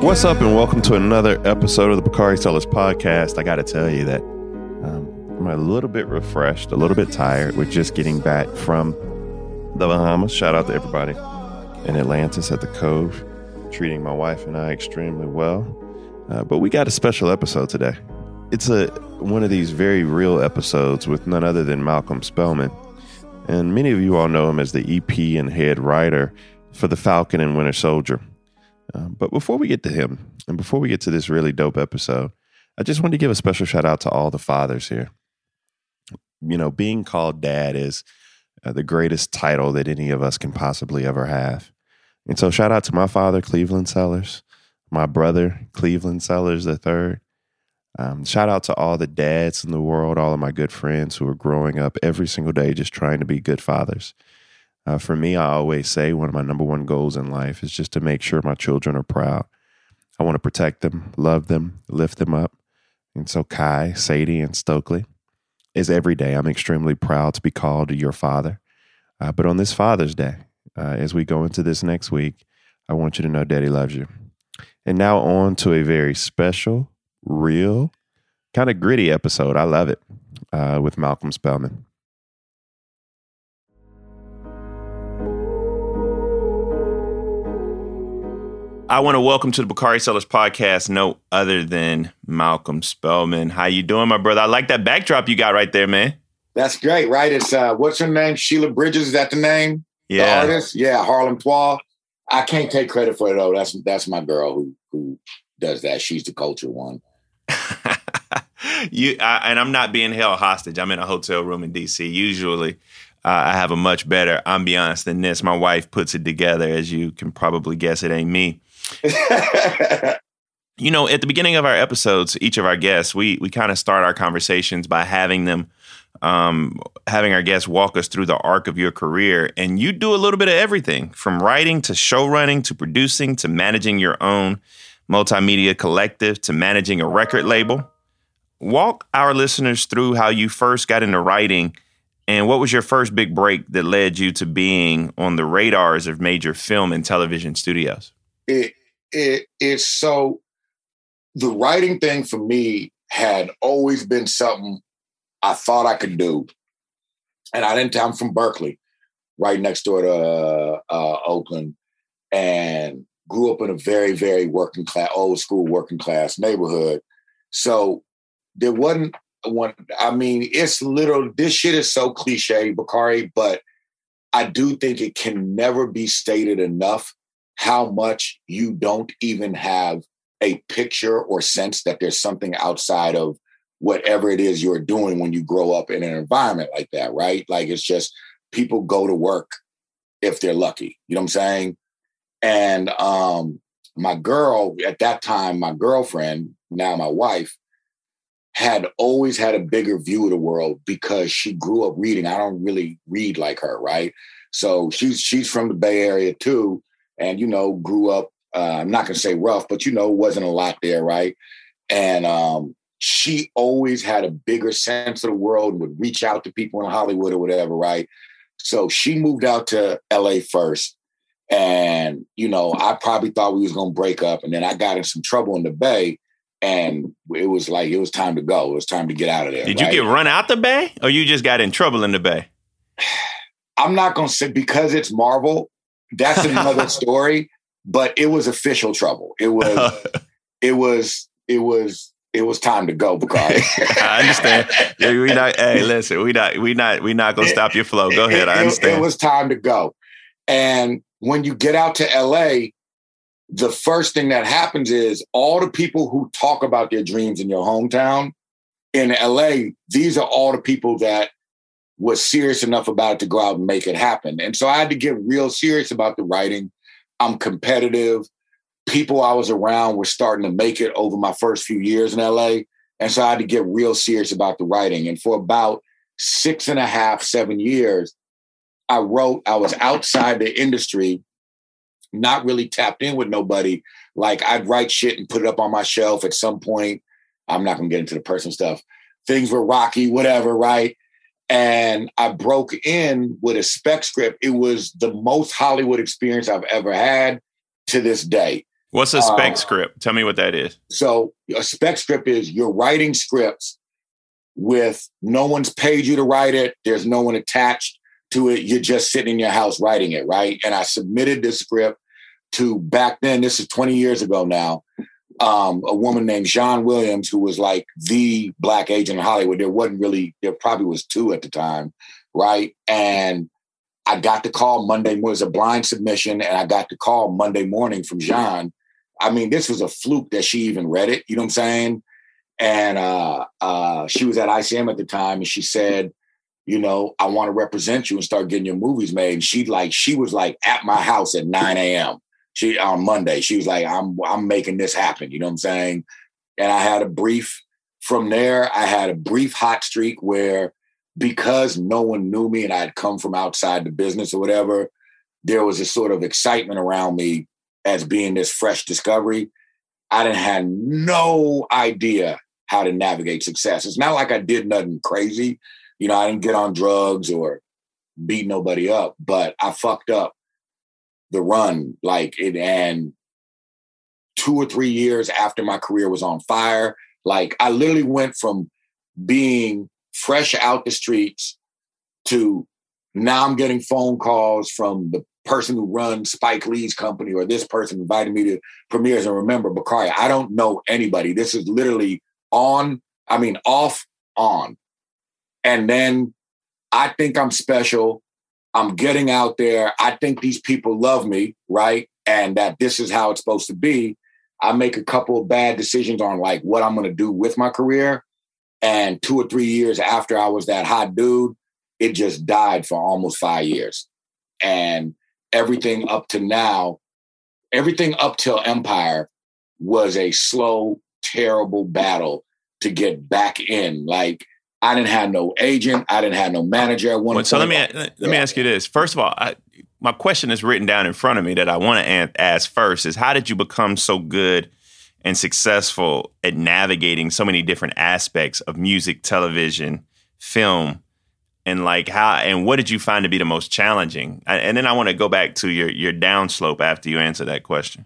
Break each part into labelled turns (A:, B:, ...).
A: What's up, and welcome to another episode of the Bakari Sellers podcast. I got to tell you that um, I'm a little bit refreshed, a little bit tired. We're just getting back from the Bahamas. Shout out to everybody in Atlantis at the Cove, treating my wife and I extremely well. Uh, but we got a special episode today. It's a one of these very real episodes with none other than Malcolm Spellman, and many of you all know him as the EP and head writer for The Falcon and Winter Soldier. Um, but before we get to him, and before we get to this really dope episode, I just wanted to give a special shout out to all the fathers here. You know, being called dad is uh, the greatest title that any of us can possibly ever have. And so, shout out to my father, Cleveland Sellers, my brother, Cleveland Sellers III. Um, shout out to all the dads in the world, all of my good friends who are growing up every single day just trying to be good fathers. Uh, for me, I always say one of my number one goals in life is just to make sure my children are proud. I want to protect them, love them, lift them up. And so, Kai, Sadie, and Stokely is every day. I'm extremely proud to be called your father. Uh, but on this Father's Day, uh, as we go into this next week, I want you to know Daddy loves you. And now, on to a very special, real, kind of gritty episode. I love it uh, with Malcolm Spellman. I want to welcome to the Bakari Sellers podcast no other than Malcolm Spellman. How you doing, my brother? I like that backdrop you got right there, man.
B: That's great, right? It's uh what's her name? Sheila Bridges, is that the name?
A: Yeah.
B: The artist? Yeah, Harlem Toile. I can't take credit for it though. That's that's my girl who who does that. She's the culture one.
A: you I, and I'm not being held hostage. I'm in a hotel room in DC. Usually uh, I have a much better ambiance than this. My wife puts it together, as you can probably guess. It ain't me. you know, at the beginning of our episodes, each of our guests, we we kind of start our conversations by having them um, having our guests walk us through the arc of your career. And you do a little bit of everything from writing to show running to producing to managing your own multimedia collective to managing a record label. Walk our listeners through how you first got into writing and what was your first big break that led you to being on the radars of major film and television studios?
B: It it it's so the writing thing for me had always been something I thought I could do. And I didn't I'm from Berkeley, right next door to uh, uh, Oakland, and grew up in a very, very working class, old school working class neighborhood. So there wasn't one. I mean, it's little. This shit is so cliche, Bakari, but I do think it can never be stated enough how much you don't even have a picture or sense that there's something outside of whatever it is you're doing when you grow up in an environment like that, right? Like it's just people go to work if they're lucky. You know what I'm saying? And um my girl at that time, my girlfriend, now my wife, had always had a bigger view of the world because she grew up reading. I don't really read like her, right? So she's she's from the Bay Area too, and you know grew up uh, i'm not going to say rough but you know wasn't a lot there right? And um, she always had a bigger sense of the world and would reach out to people in hollywood or whatever right? So she moved out to la first and you know i probably thought we was going to break up and then i got in some trouble in the bay and it was like it was time to go. It was time to get out of there
A: did
B: right?
A: you get run out the bay or you just got in trouble in the bay?
B: I'm not going to say because it's marvel that's another story. But it was official trouble. It was. it was. It was. It was time to go, because
A: I understand. we not. Hey, listen. We not. We not. We not gonna stop your flow. Go ahead.
B: It,
A: I understand.
B: It, it was time to go. And when you get out to LA, the first thing that happens is all the people who talk about their dreams in your hometown in LA, these are all the people that was serious enough about it to go out and make it happen. And so I had to get real serious about the writing. I'm competitive. People I was around were starting to make it over my first few years in LA. And so I had to get real serious about the writing. And for about six and a half, seven years, I wrote, I was outside the industry, not really tapped in with nobody. Like I'd write shit and put it up on my shelf at some point. I'm not gonna get into the personal stuff. Things were rocky, whatever, right? And I broke in with a spec script. It was the most Hollywood experience I've ever had to this day.
A: What's a spec uh, script? Tell me what that is.
B: So a spec script is you're writing scripts with no one's paid you to write it. There's no one attached to it. You're just sitting in your house writing it, right? And I submitted this script to back then. This is 20 years ago now. Um, a woman named Jean Williams, who was like the black agent in Hollywood. There wasn't really, there probably was two at the time, right? And I got the call Monday It was a blind submission, and I got the call Monday morning from Jean I mean, this was a fluke that she even read it. You know what I'm saying? And uh, uh, she was at ICM at the time, and she said, "You know, I want to represent you and start getting your movies made." And she like, she was like at my house at 9 a.m. She on Monday. She was like, "I'm I'm making this happen." You know what I'm saying? And I had a brief from there. I had a brief hot streak where because no one knew me and I had come from outside the business or whatever, there was a sort of excitement around me as being this fresh discovery, I didn't have no idea how to navigate success. It's not like I did nothing crazy. You know, I didn't get on drugs or beat nobody up, but I fucked up the run. Like it and two or three years after my career was on fire, like I literally went from being fresh out the streets to now I'm getting phone calls from the person who runs Spike Lee's company or this person invited me to premieres. And remember, Bakari, I don't know anybody. This is literally on, I mean, off, on. And then I think I'm special. I'm getting out there. I think these people love me, right? And that this is how it's supposed to be. I make a couple of bad decisions on like what I'm going to do with my career. And two or three years after I was that hot dude, it just died for almost five years. And everything up to now, everything up till Empire was a slow, terrible battle to get back in. Like I didn't have no agent, I didn't have no manager. At one
A: well, so let me let yeah. me ask you this. First of all, I, my question is written down in front of me that I want to ask first is how did you become so good and successful at navigating so many different aspects of music, television, film, and like how and what did you find to be the most challenging and then i want to go back to your your downslope after you answer that question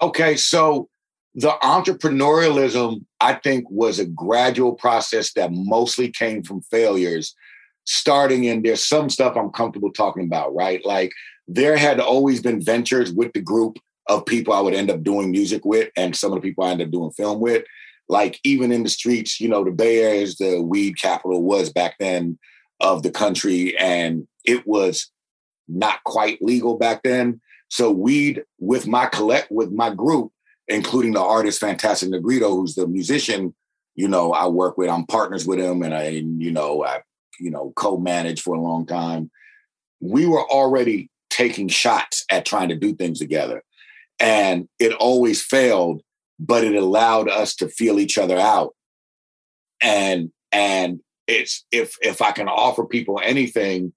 B: okay so the entrepreneurialism i think was a gradual process that mostly came from failures starting in there's some stuff i'm comfortable talking about right like there had always been ventures with the group of people i would end up doing music with and some of the people i ended up doing film with like even in the streets you know the bay area is the weed capital was back then of the country, and it was not quite legal back then. So weed with my collect with my group, including the artist Fantastic Negrito, who's the musician, you know, I work with. I'm partners with him, and I, you know, I, you know, co-managed for a long time. We were already taking shots at trying to do things together, and it always failed, but it allowed us to feel each other out, and and it's if if I can offer people anything,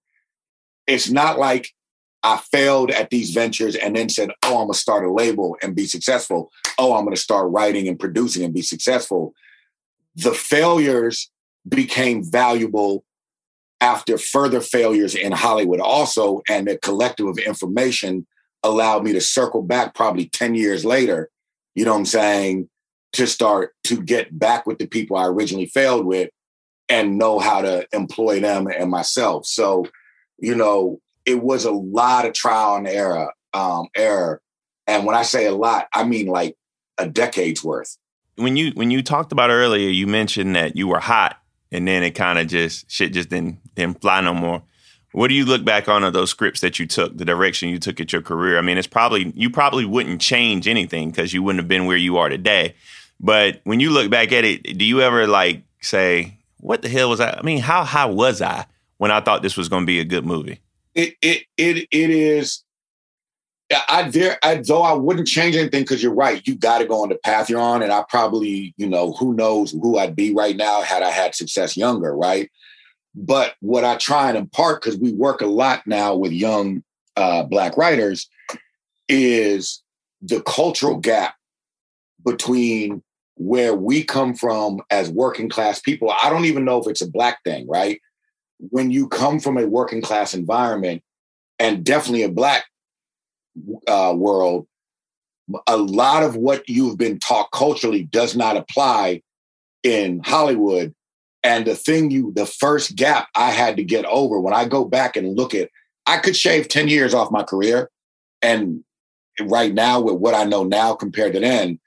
B: it's not like I failed at these ventures and then said, "Oh, I'm gonna start a label and be successful." Oh, I'm gonna start writing and producing and be successful. The failures became valuable after further failures in Hollywood, also, and the collective of information allowed me to circle back probably 10 years later, you know what I'm saying, to start to get back with the people I originally failed with and know how to employ them and myself. So, you know, it was a lot of trial and error, um, error. And when I say a lot, I mean like a decade's worth.
A: When you when you talked about earlier, you mentioned that you were hot and then it kind of just shit just didn't didn't fly no more. What do you look back on of those scripts that you took, the direction you took at your career? I mean, it's probably you probably wouldn't change anything because you wouldn't have been where you are today. But when you look back at it, do you ever like say, what the hell was I? I mean, how high was I when I thought this was going to be a good movie?
B: It it it it is. I there I, though I wouldn't change anything because you're right. You got to go on the path you're on, and I probably you know who knows who I'd be right now had I had success younger, right? But what I try and impart because we work a lot now with young uh, black writers is the cultural gap between where we come from as working class people, I don't even know if it's a black thing, right? When you come from a working class environment and definitely a black uh, world, a lot of what you've been taught culturally does not apply in Hollywood. And the thing you, the first gap I had to get over when I go back and look at, I could shave 10 years off my career. And right now, with what I know now compared to then,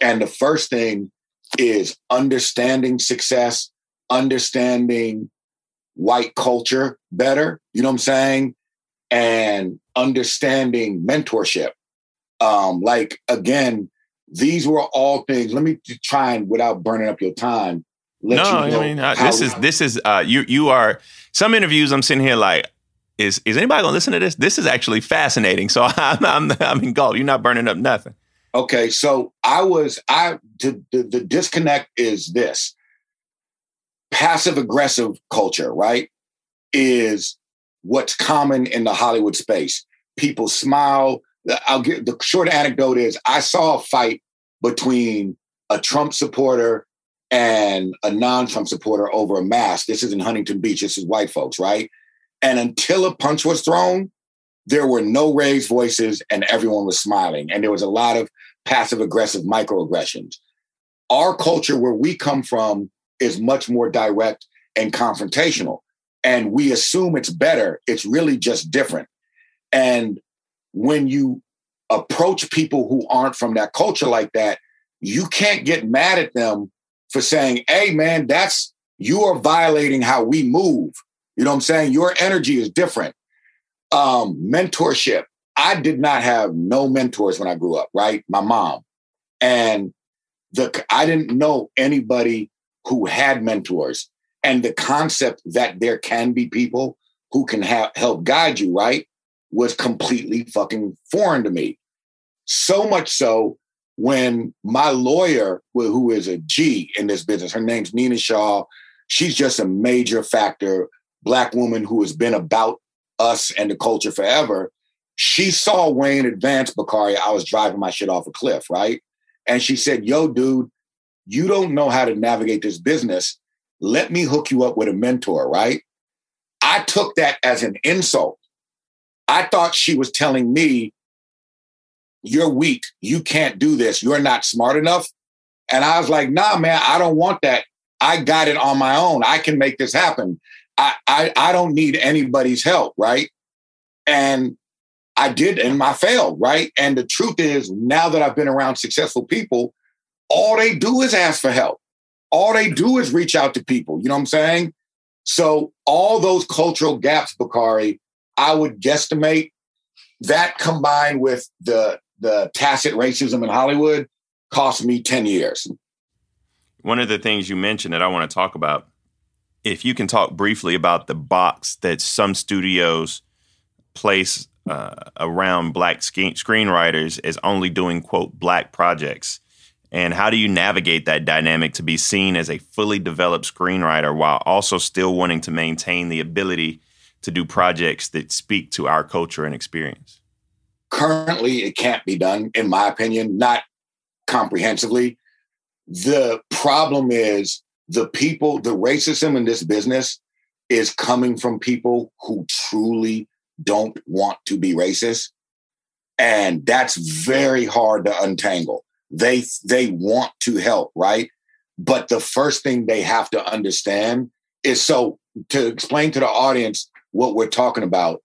B: and the first thing is understanding success, understanding white culture better, you know what I'm saying? And understanding mentorship. Um, like again, these were all things. Let me try and without burning up your time.
A: no, you know I mean uh, this is this is uh, you you are some interviews. I'm sitting here like, is is anybody gonna listen to this? This is actually fascinating. So I'm I'm I'm engulfed. You're not burning up nothing.
B: Okay, so I was I the, the, the disconnect is this passive aggressive culture, right? Is what's common in the Hollywood space. People smile. I'll get the short anecdote is I saw a fight between a Trump supporter and a non-Trump supporter over a mask. This is in Huntington Beach. This is white folks, right? And until a punch was thrown, there were no raised voices and everyone was smiling. And there was a lot of passive aggressive microaggressions. Our culture, where we come from, is much more direct and confrontational. And we assume it's better. It's really just different. And when you approach people who aren't from that culture like that, you can't get mad at them for saying, hey, man, that's you are violating how we move. You know what I'm saying? Your energy is different. Um, mentorship. I did not have no mentors when I grew up, right? My mom. And the I didn't know anybody who had mentors. And the concept that there can be people who can have, help guide you, right, was completely fucking foreign to me. So much so when my lawyer, who is a G in this business, her name's Nina Shaw, she's just a major factor, black woman who has been about us and the culture forever. She saw Wayne advance, Bakari, I was driving my shit off a cliff, right? And she said, Yo, dude, you don't know how to navigate this business. Let me hook you up with a mentor, right? I took that as an insult. I thought she was telling me, You're weak. You can't do this. You're not smart enough. And I was like, Nah, man, I don't want that. I got it on my own. I can make this happen. I, I, I don't need anybody's help, right? And I did, and I failed, right? And the truth is, now that I've been around successful people, all they do is ask for help. All they do is reach out to people. You know what I'm saying? So all those cultural gaps, Bakari, I would guesstimate that combined with the the tacit racism in Hollywood cost me 10 years.
A: One of the things you mentioned that I want to talk about, if you can talk briefly about the box that some studios place uh, around black screenwriters as only doing quote black projects and how do you navigate that dynamic to be seen as a fully developed screenwriter while also still wanting to maintain the ability to do projects that speak to our culture and experience?
B: Currently, it can't be done, in my opinion, not comprehensively. The problem is the people, the racism in this business is coming from people who truly don't want to be racist. And that's very hard to untangle they they want to help, right? But the first thing they have to understand is so to explain to the audience what we're talking about.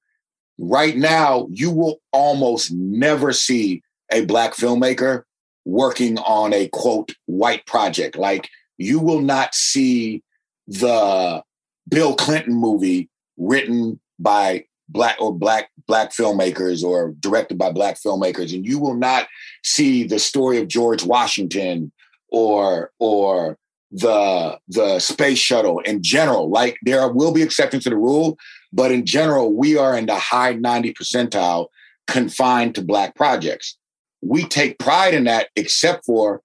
B: Right now, you will almost never see a black filmmaker working on a quote white project. Like you will not see the Bill Clinton movie written by black or black black filmmakers or directed by black filmmakers and you will not see the story of George Washington or or the the space shuttle in general. Like there will be exceptions to the rule but in general we are in the high 90 percentile confined to black projects. We take pride in that except for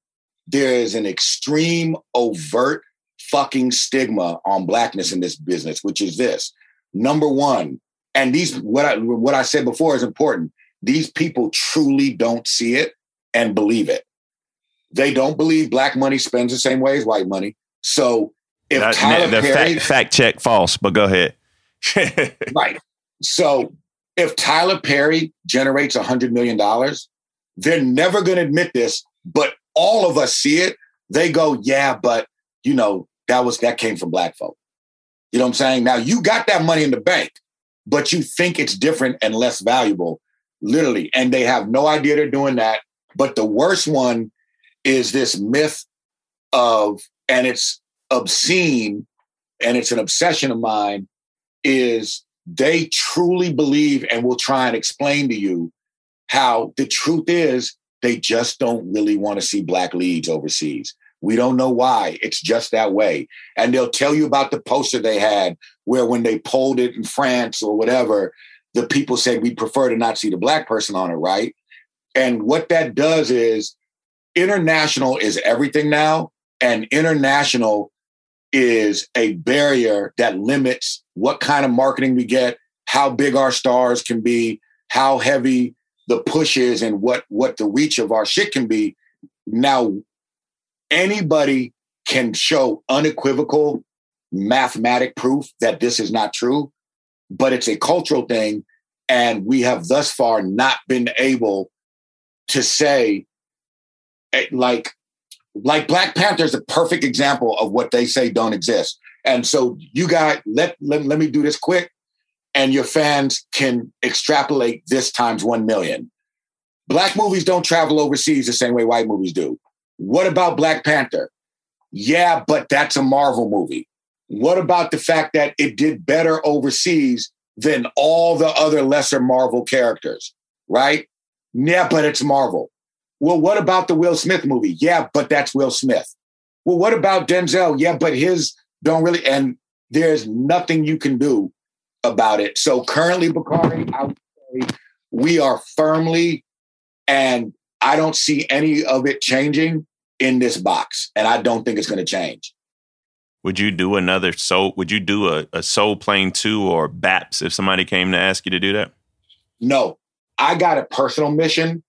B: there is an extreme overt fucking stigma on blackness in this business which is this. Number 1 and these what I what I said before is important. These people truly don't see it and believe it. They don't believe black money spends the same way as white money. So if that, Tyler
A: the Perry, fact, fact check false, but go ahead.
B: right. So if Tyler Perry generates a hundred million dollars, They're never going to admit this, but all of us see it. They go, yeah, but you know, that was that came from black folk. You know what I'm saying? Now you got that money in the bank, but you think it's different and less valuable, literally. And they have no idea they're doing that. But the worst one is this myth of, and it's obscene and it's an obsession of mine, is they truly believe and will try and explain to you how the truth is they just don't really want to see black leads overseas. We don't know why. It's just that way. And they'll tell you about the poster they had where when they pulled it in France or whatever, the people said we prefer to not see the black person on it, right? And what that does is international is everything now. And international is a barrier that limits what kind of marketing we get, how big our stars can be, how heavy the push is, and what what the reach of our shit can be. Now, anybody can show unequivocal mathematic proof that this is not true, but it's a cultural thing, and we have thus far not been able to say eh, like like Black Panther is a perfect example of what they say don't exist. And so you got let, let let me do this quick, and your fans can extrapolate this times one million. Black movies don't travel overseas the same way white movies do. What about Black Panther? Yeah, but that's a Marvel movie. What about the fact that it did better overseas than all the other lesser Marvel characters? Right? Yeah, but it's Marvel. Well, what about the Will Smith movie? Yeah, but that's Will Smith. Well, what about Denzel? Yeah, but his don't really, and there's nothing you can do about it. So currently, Bakari, I would say we are firmly, and I don't see any of it changing in this box, and I don't think it's going to change.
A: Would you do another soul? Would you do a, a Soul Plane two or BAPS if somebody came to ask you to do that?
B: No, I got a personal mission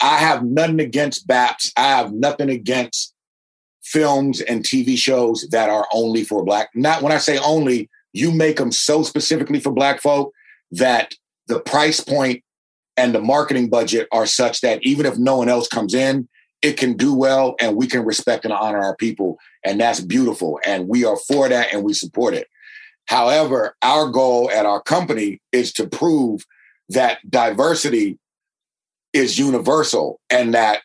B: I have nothing against BAPS. I have nothing against films and TV shows that are only for black. Not when I say only, you make them so specifically for black folk that the price point and the marketing budget are such that even if no one else comes in, it can do well and we can respect and honor our people. And that's beautiful. And we are for that and we support it. However, our goal at our company is to prove that diversity is universal and that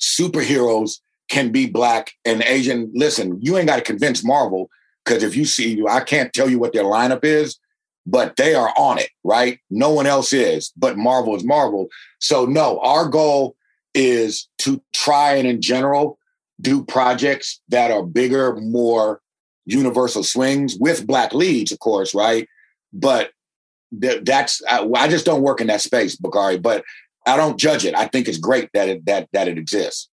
B: superheroes can be black and Asian. Listen, you ain't got to convince Marvel because if you see, I can't tell you what their lineup is, but they are on it, right? No one else is, but Marvel is Marvel. So, no, our goal is to try and, in general, do projects that are bigger, more universal swings with black leads, of course, right? But that's I, I, just don't work in that space, Bakari. But I don't judge it. I think it's great that it that that it exists.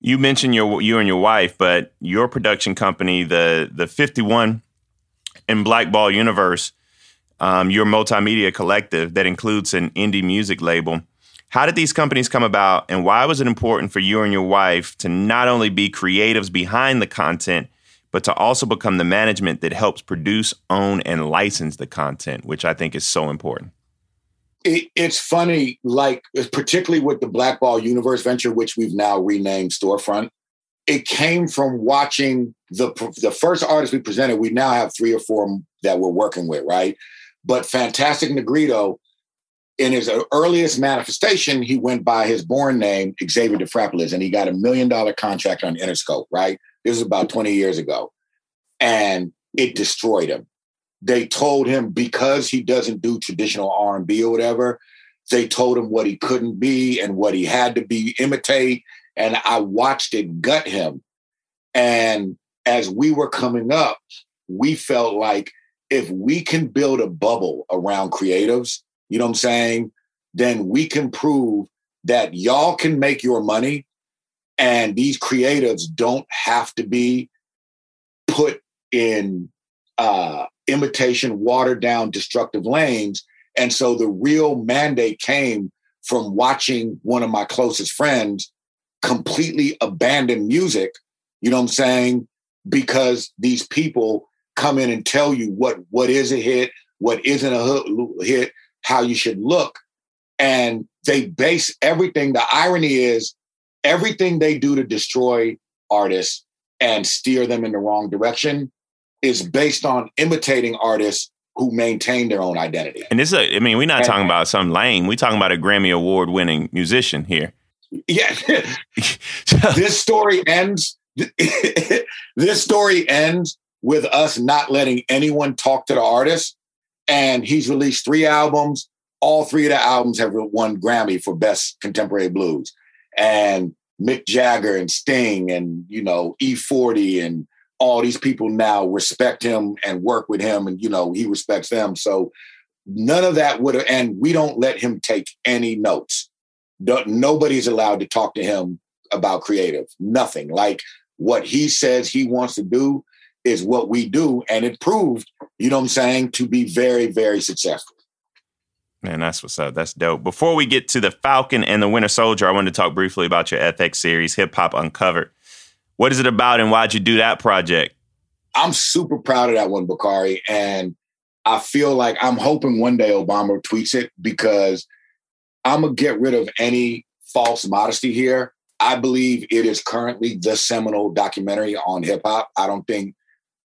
A: You mentioned your you and your wife, but your production company, the the Fifty One and Blackball Universe, um, your multimedia collective that includes an indie music label. How did these companies come about, and why was it important for you and your wife to not only be creatives behind the content, but to also become the management that helps produce, own, and license the content, which I think is so important.
B: It, it's funny, like particularly with the Blackball Universe venture, which we've now renamed Storefront. It came from watching the the first artist we presented. We now have three or four that we're working with, right? But Fantastic Negrito, in his earliest manifestation, he went by his born name, Xavier Dphrepaulezz, and he got a million dollar contract on Interscope, right? This was about 20 years ago. And it destroyed him. They told him because he doesn't do traditional R&B or whatever, they told him what he couldn't be and what he had to be imitate. And I watched it gut him. And as we were coming up, we felt like if we can build a bubble around creatives, you know what I'm saying? Then we can prove that y'all can make your money and these creatives don't have to be put in uh, imitation, watered down, destructive lanes. And so the real mandate came from watching one of my closest friends completely abandon music, you know what I'm saying? Because these people come in and tell you what what is a hit, what isn't a hit, how you should look. And they base everything. The irony is everything they do to destroy artists and steer them in the wrong direction is based on imitating artists who maintain their own identity.
C: And this, is a, I mean, we're not and, talking about some lame. We're talking about a Grammy Award winning musician here.
B: Yeah. this story ends. this story ends with us not letting anyone talk to the artist. And he's released three albums. All three of the albums have won Grammy for Best Contemporary Blues. And Mick Jagger and Sting and, you know, E40 and all these people now respect him and work with him. And you know he respects them. So none of that would have and we don't let him take any notes. Nobody's allowed to talk to him about creative. Nothing. Like what he says he wants to do is what we do and it proved you know what i'm saying to be very very successful
C: Man, that's what's up. That's dope. Before we get to the Falcon and the Winter Soldier, I wanted to talk briefly about your FX series, Hip Hop Uncovered. What is it about and why'd you do that project?
B: I'm super proud of that one, Bakari. And I feel like I'm hoping one day Obama tweets it because I'm going to get rid of any false modesty here. I believe it is currently the seminal documentary on hip hop. I don't think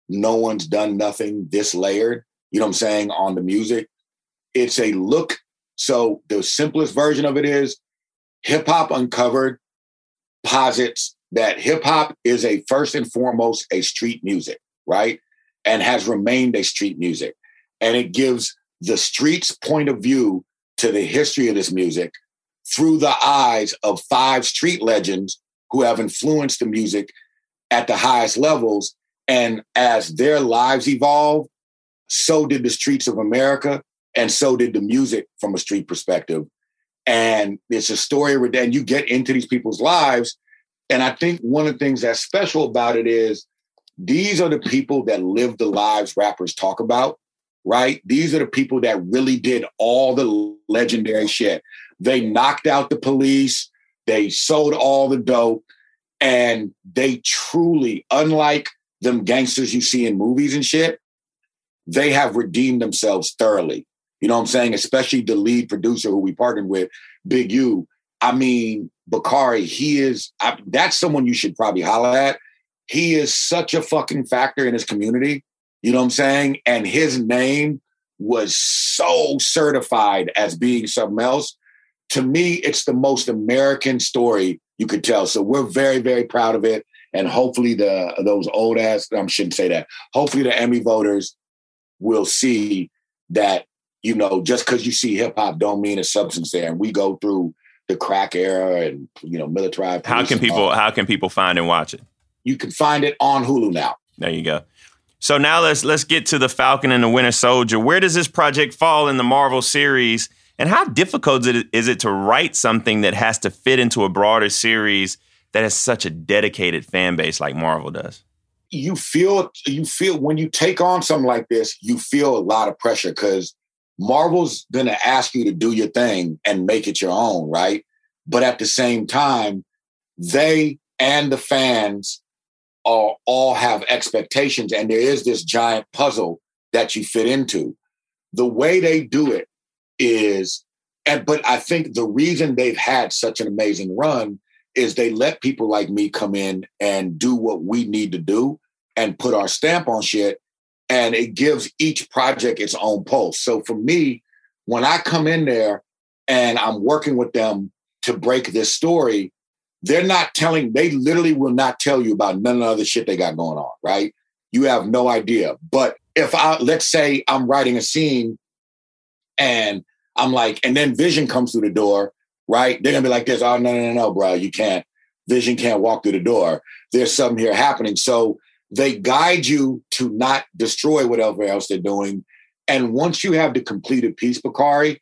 B: no one's done nothing this layered, you know what I'm saying, on the music. It's a look. So the simplest version of it is hip hop uncovered posits that hip hop is a first and foremost a street music, right? And has remained a street music. And it gives the street's point of view to the history of this music through the eyes of five street legends who have influenced the music at the highest levels. And as their lives evolve, so did the streets of America, and so did the music from a street perspective. And it's a story where then you get into these people's lives and I think one of the things that's special about it is these are the people that live the lives rappers talk about, right? These are the people that really did all the legendary shit. They knocked out the police, they sold all the dope, and they truly, unlike them gangsters you see in movies and shit, they have redeemed themselves thoroughly. You know what I'm saying? Especially the lead producer who we partnered with, Big U. I mean, Bakari, he is I, that's someone you should probably holler at. He is such a fucking factor in his community. You know what I'm saying? And his name was so certified as being something else. To me, it's the most American story you could tell. So we're very, very proud of it. And hopefully the those old ass, I shouldn't say that. Hopefully the Emmy voters will see that, you know, just because you see hip hop don't mean a substance there. And we go through the crack era and you know militarized.
C: How can people how can people find and watch it?
B: You can find it on Hulu now.
C: There you go. So now let's let's get to the Falcon and the Winter Soldier. Where does this project fall in the Marvel series? And how difficult is it, is it to write something that has to fit into a broader series that has such a dedicated fan base like Marvel does?
B: You feel you feel when you take on something like this, you feel a lot of pressure because Marvel's to ask you to do your thing and make it your own, right? But at the same time, they and the fans are, all have expectations, and there is this giant puzzle that you fit into. The way they do it is, and but I think the reason they've had such an amazing run is they let people like me come in and do what we need to do and put our stamp on shit and it gives each project its own pulse. So for me, when I come in there and I'm working with them to break this story, they're not telling, they literally will not tell you about none of the other shit they got going on, right? You have no idea. But if I, let's say I'm writing a scene and I'm like, and then Vision comes through the door, right? They're gonna be like this, oh, no, no, no, no, bro, you can't. Vision can't walk through the door. There's something here happening. So they guide you to not destroy whatever else they're doing. And once you have the completed piece, Bakari,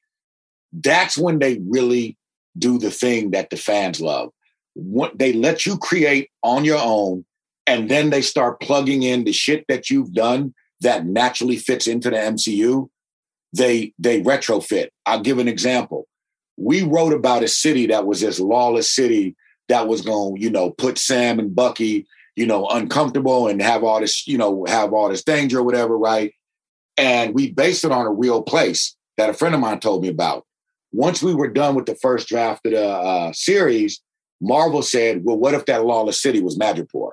B: that's when they really do the thing that the fans love. What they let you create on your own, and then they start plugging in the shit that you've done that naturally fits into the MCU. They they retrofit. I'll give an example. We wrote about a city that was this lawless city that was going, to, you know, put Sam and Bucky you know, uncomfortable and have all this, you know, have all this danger or whatever, right? And we based it on a real place that a friend of mine told me about. once we were done with the first draft of the uh, series, Marvel said, "Well, what if that lawless city was Madripoor,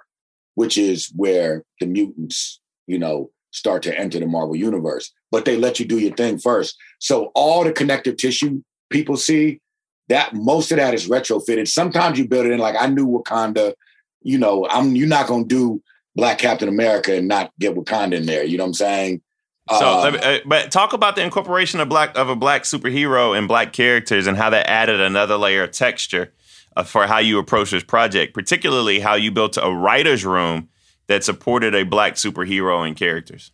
B: which is where the mutants, you know, start to enter the Marvel universe?" But they let you do your thing first. So all the connective tissue people see, that most of that is retrofitted. Sometimes you build it in. Like I knew Wakanda, you know, I'm you're not gonna do Black Captain America and not get Wakanda in there. You know what I'm saying?
C: So, uh, uh, but talk about the incorporation of black of a black superhero and black characters and how that added another layer of texture uh, for how you approach this project, particularly how you built a writer's room that supported a black superhero and characters.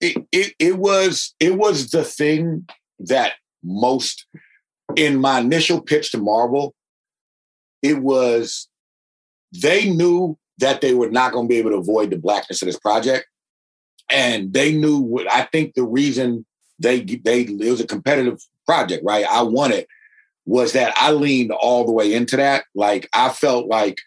B: It, it, it was it was the thing that most in my initial pitch to Marvel, it was they knew that they were not going to be able to avoid the blackness of this project and they knew what I think the reason they they it was a competitive project, right? I won it was that I leaned all the way into that. Like I felt like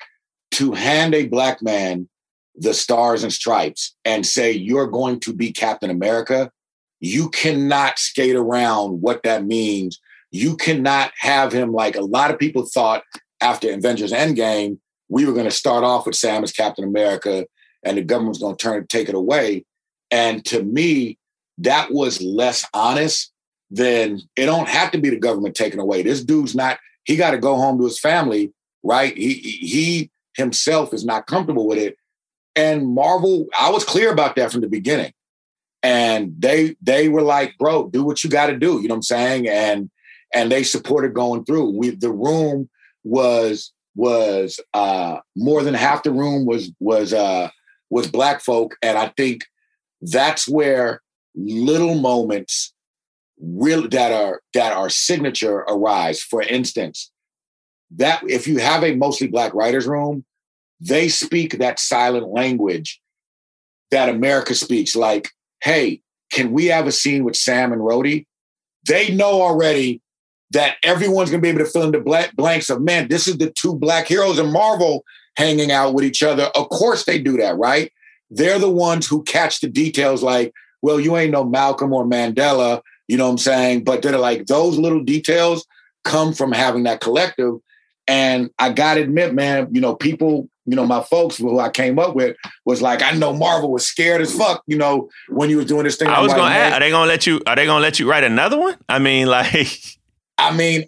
B: to hand a black man the stars and stripes and say you're going to be Captain America, you cannot skate around what that means. You cannot have him like a lot of people thought after Avengers Endgame, we were going to start off with Sam as Captain America and the government was going to turn take it away. And to me, that was less honest than it don't have to be the government taking away. This dude's not, he got to go home to his family, right? He he himself is not comfortable with it. And Marvel, I was clear about that from the beginning. And they they were like, bro, do what you got to do. You know what I'm saying? And and they supported going through. We the room was was uh more than half the room was was uh was black folk. And I think that's where little moments that are that are signature arise. For instance, that if you have a mostly black writers room, they speak that silent language that America speaks. Like, hey, can we have a scene with Sam and Rhodey? They know already that everyone's gonna be able to fill in the blanks of man, this is the two black heroes in Marvel hanging out with each other. Of course they do that, right? they're the ones who catch the details like, well, you ain't no Malcolm or Mandela, you know what I'm saying? But they're like, those little details come from having that collective. And I gotta admit, man, you know, people, you know, my folks who I came up with was like, I know Marvel was scared as fuck, you know, when you was doing this thing.
C: I was gonna ask, are they gonna let you? Are they gonna let you write another one? I mean, like,
B: I mean,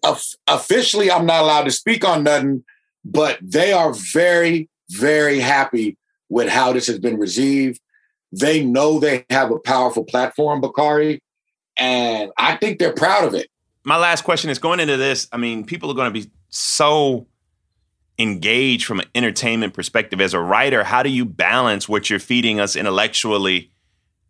B: officially, I'm not allowed to speak on nothing, but they are very, very happy with how this has been received. They know they have a powerful platform, Bakari, and I think they're proud of it.
C: My last question is going into this. I mean, people are going to be so engaged from an entertainment perspective as a writer. How do you balance what you're feeding us intellectually?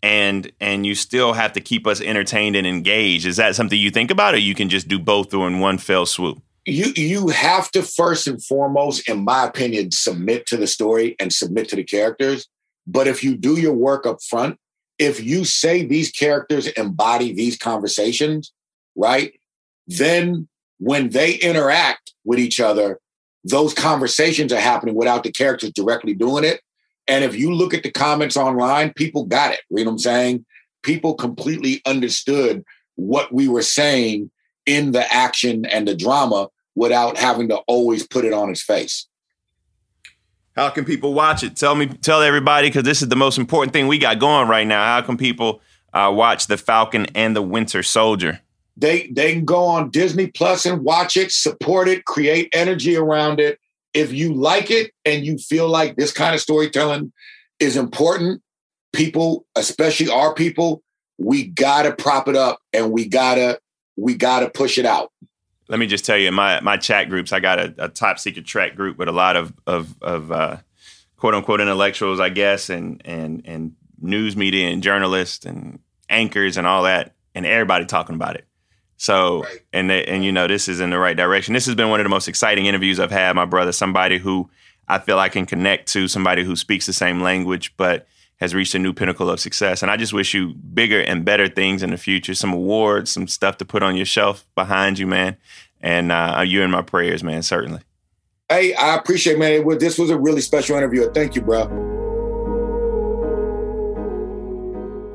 C: And and you still have to keep us entertained and engaged. Is that something you think about, or you can just do both in one fell swoop?
B: you you have to first and foremost, in my opinion, submit to the story and submit to the characters. But if you do your work up front, if you say these characters embody these conversations, right? Then when they interact with each other, those conversations are happening without the characters directly doing it. And if you look at the comments online, people got it. You know what I'm saying? People completely understood what we were saying in the action and the drama without having to always put it on his face.
C: How can people watch it? Tell me, tell everybody, because this is the most important thing we got going right now. How can people uh, watch The Falcon and the Winter Soldier?
B: They they can go on Disney Plus and watch it, support it, create energy around it. If you like it and you feel like this kind of storytelling is important, people, especially our people, we gotta prop it up and we gotta we gotta push it out
C: let me just tell you, in my my chat groups, I got a, a top secret track group with a lot of of, of uh, quote unquote intellectuals, I guess, and and and news media and journalists and anchors and all that, and everybody talking about it. So right. and they, and you know this is in the right direction. This has been one of the most exciting interviews I've had, my brother. Somebody who I feel I can connect to, somebody who speaks the same language, but has reached a new pinnacle of success. And I just wish you bigger and better things in the future, some awards, some stuff to put on your shelf behind you, man. And uh, you in my prayers, man, certainly.
B: Hey, I appreciate, man. Was, this was a really special interview. Thank you, bro.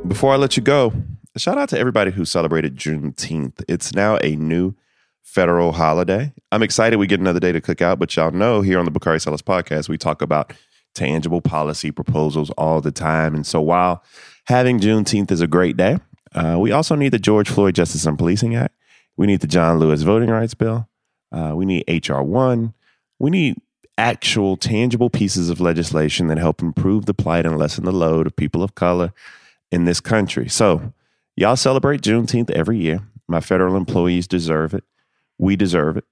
A: Before I let you go, shout out to everybody who celebrated Juneteenth. It's now a new federal holiday. I'm excited we get another day to cook out, but y'all know here on the Bakari Sellers podcast, we talk about tangible policy proposals all the time. And so while having Juneteenth is a great day, uh, we also need the George Floyd Justice and Policing Act. We need the John Lewis Voting Rights Bill. Uh, we need H.R. 1. We need actual tangible pieces of legislation that help improve the plight and lessen the load of people of color in this country. So, y'all celebrate Juneteenth every year. My federal employees deserve it. We deserve it.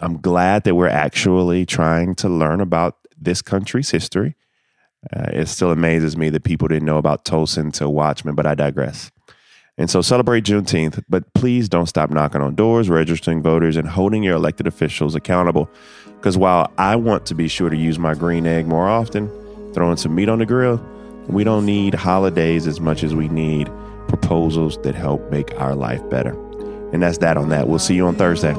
A: I'm glad that we're actually trying to learn about this country's history. Uh, it still amazes me that people didn't know about Tulsa until Watchmen, but I digress. And so celebrate Juneteenth, but please don't stop knocking on doors, registering voters, and holding your elected officials accountable. Because while I want to be sure to use my green egg more often, throwing some meat on the grill, we don't need holidays as much as we need proposals that help make our life better. And that's that on that. We'll see you on Thursday.